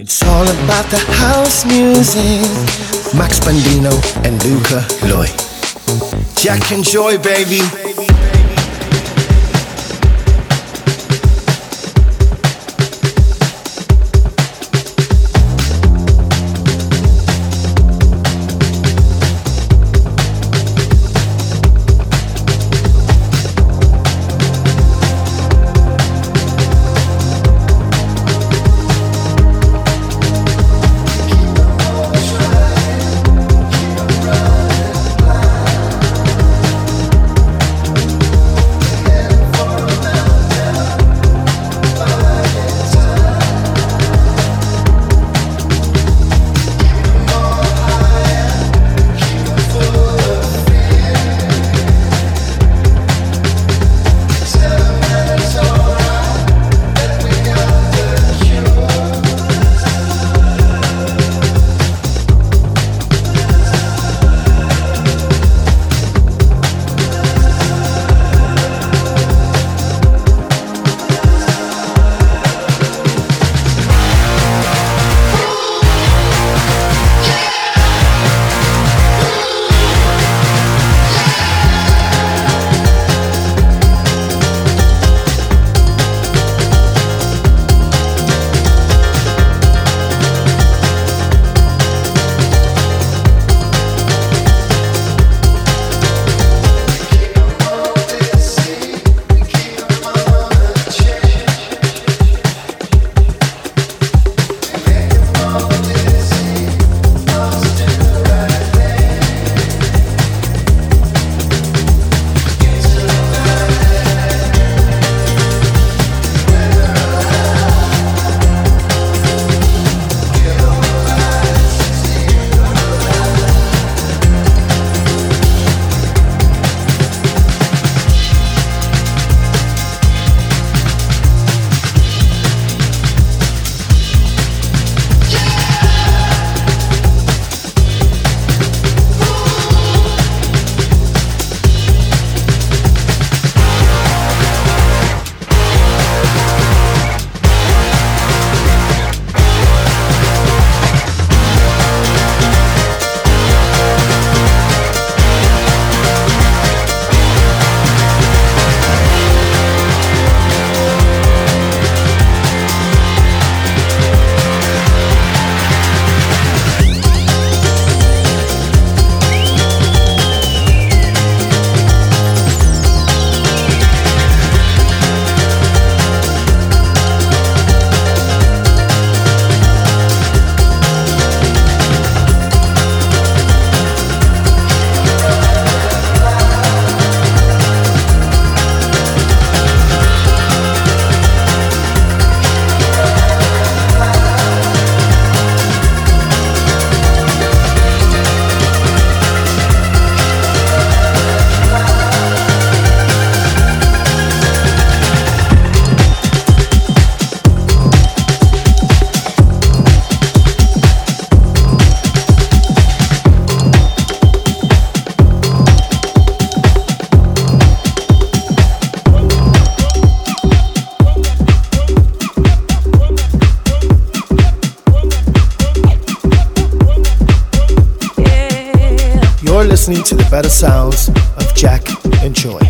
It's all about the house music. Max Bandino and Luca Loy. Jack and Joy, baby. Better sounds of Jack and Joy.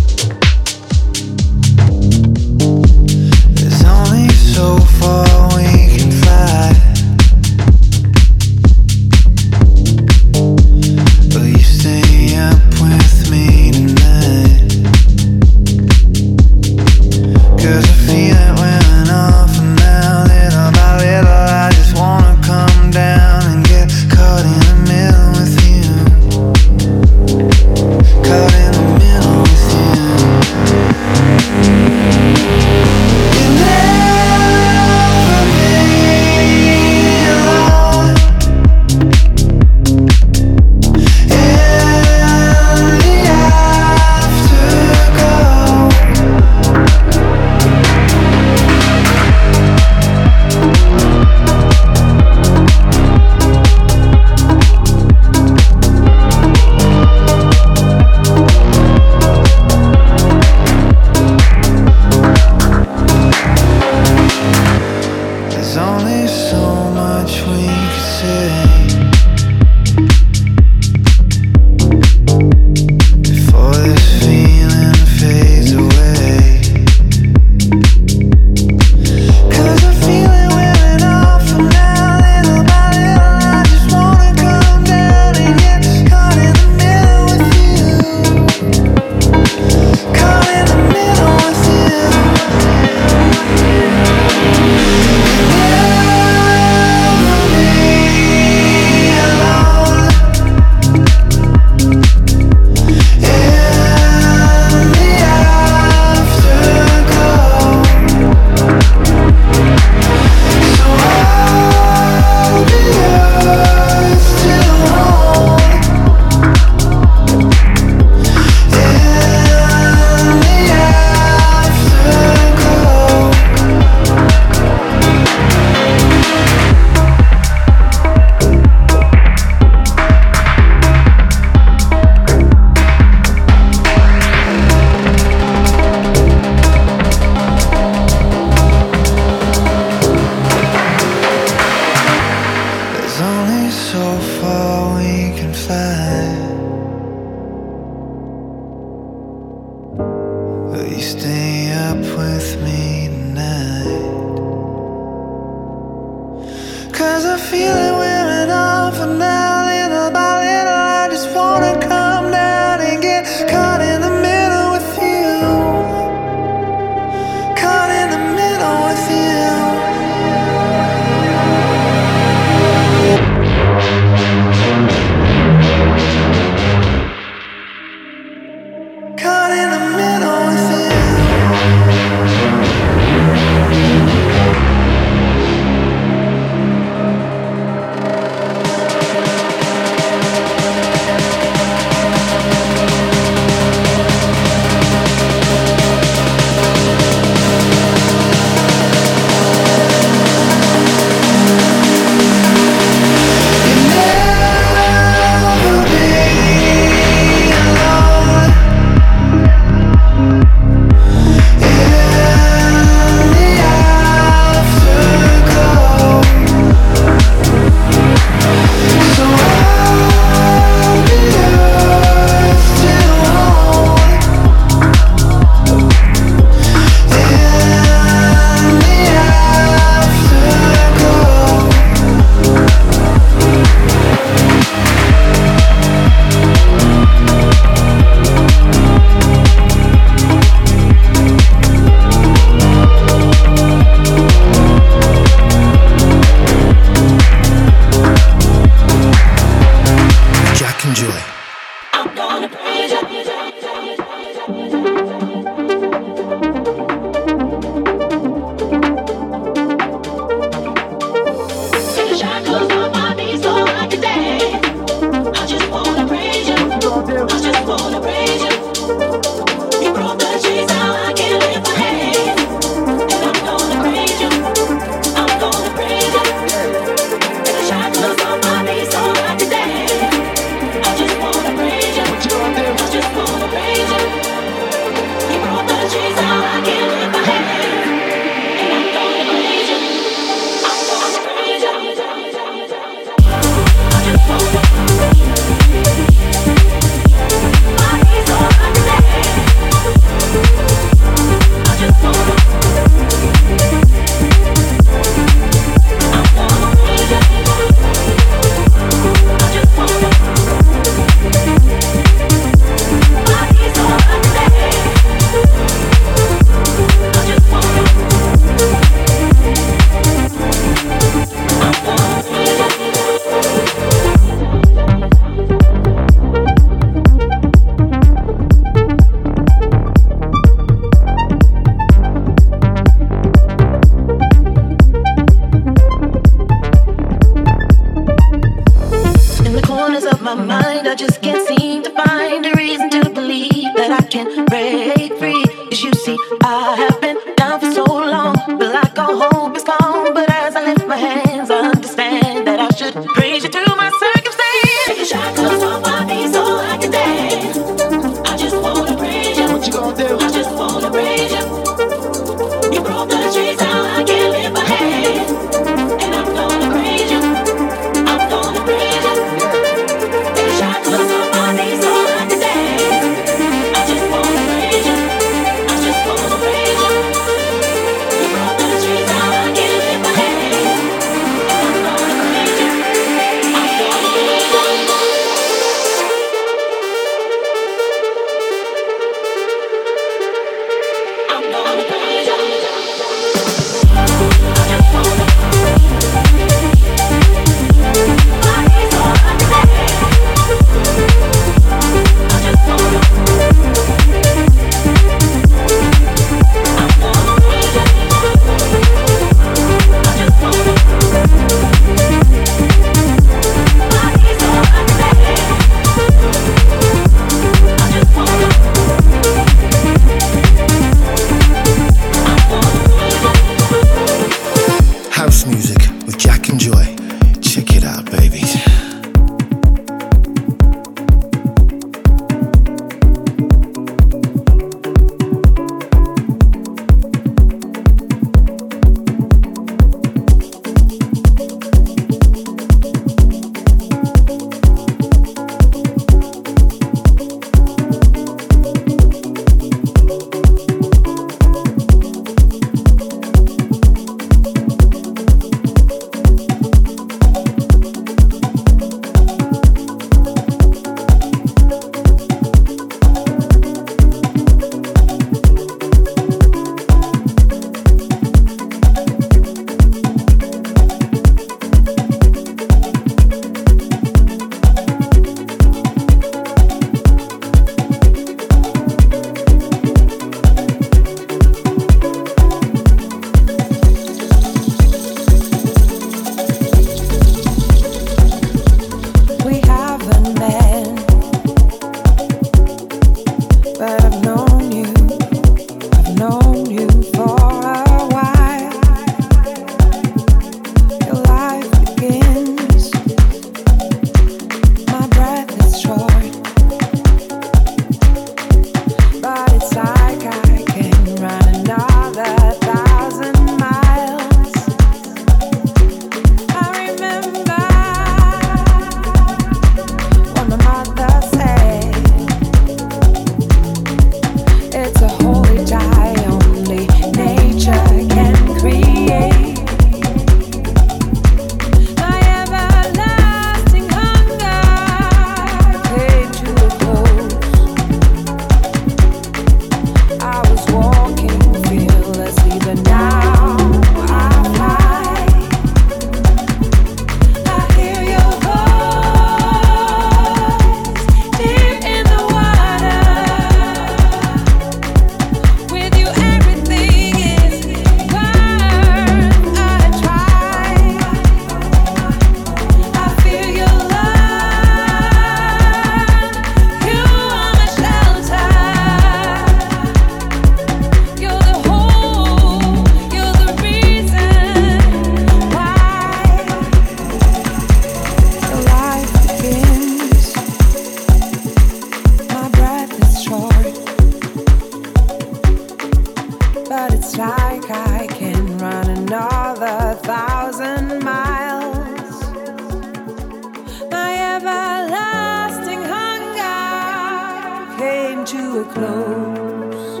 close.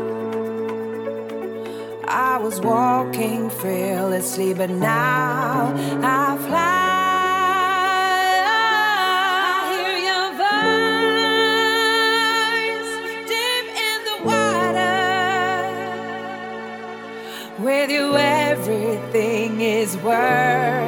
I was walking fearlessly, but now I fly. With you, everything is worth.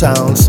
Sounds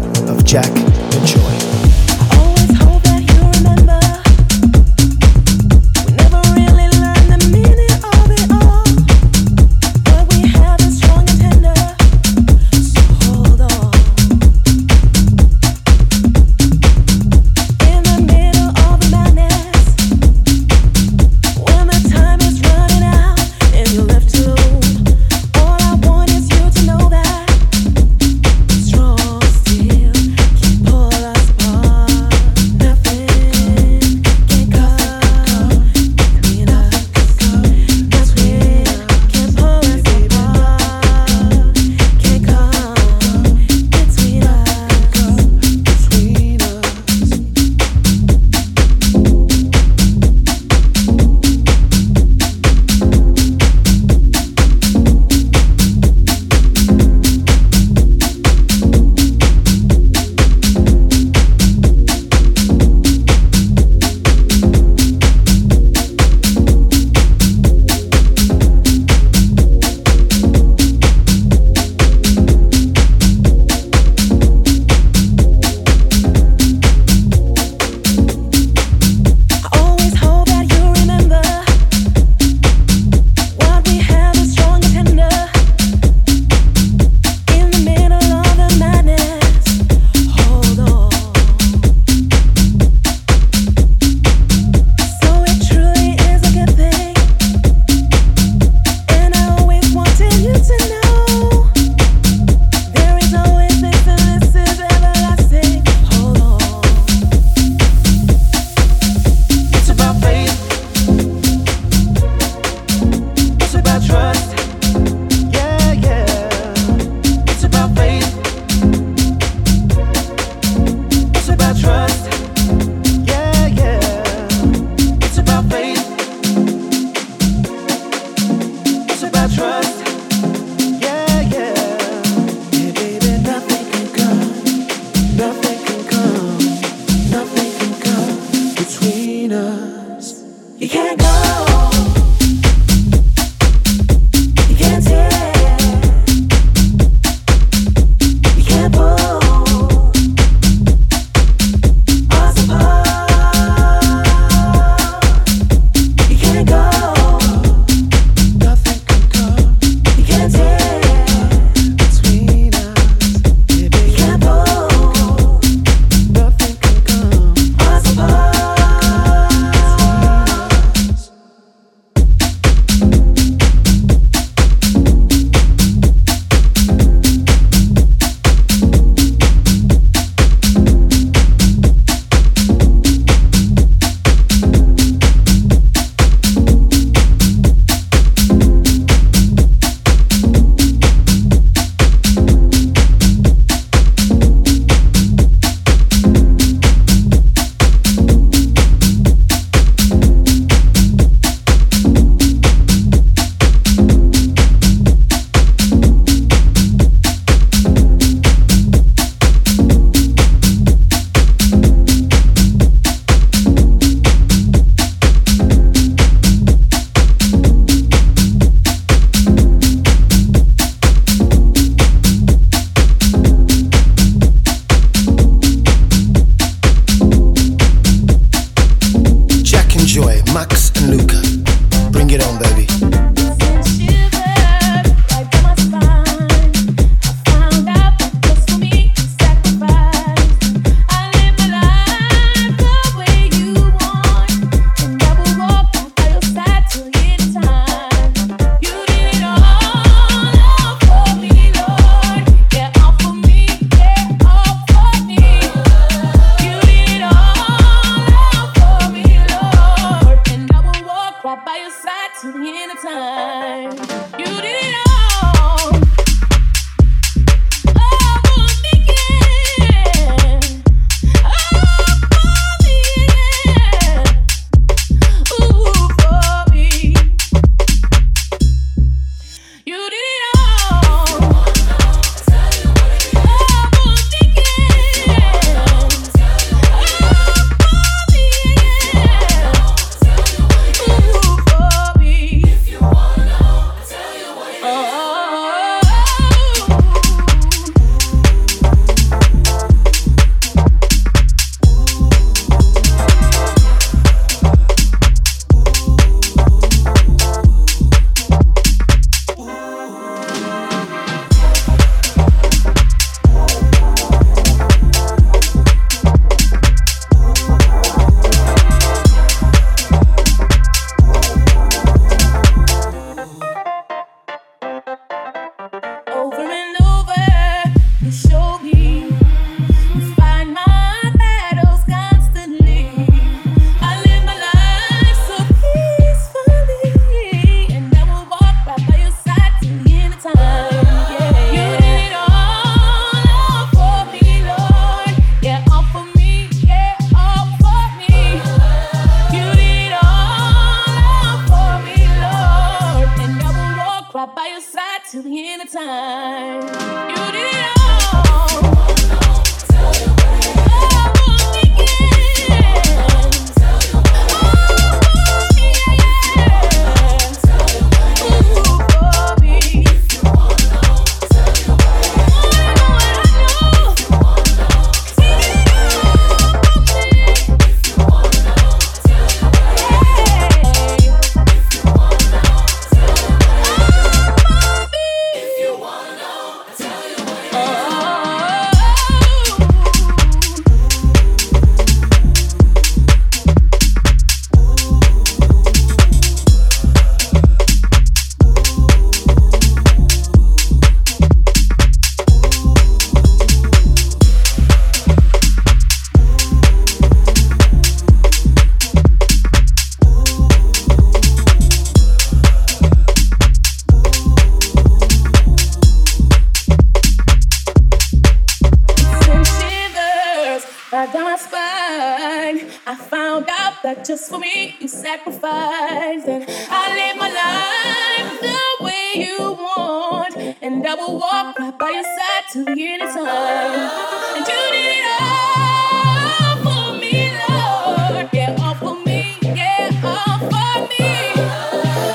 got to get. And you did it all for me, Lord. Yeah, all for me. Yeah, all for me.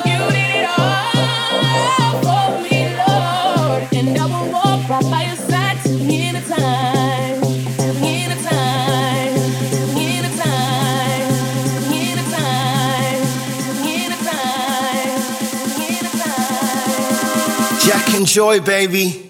You did it all for me, Lord. And I will walk right by your side time. Time. Time. Time. Time. Jack and Joy, baby.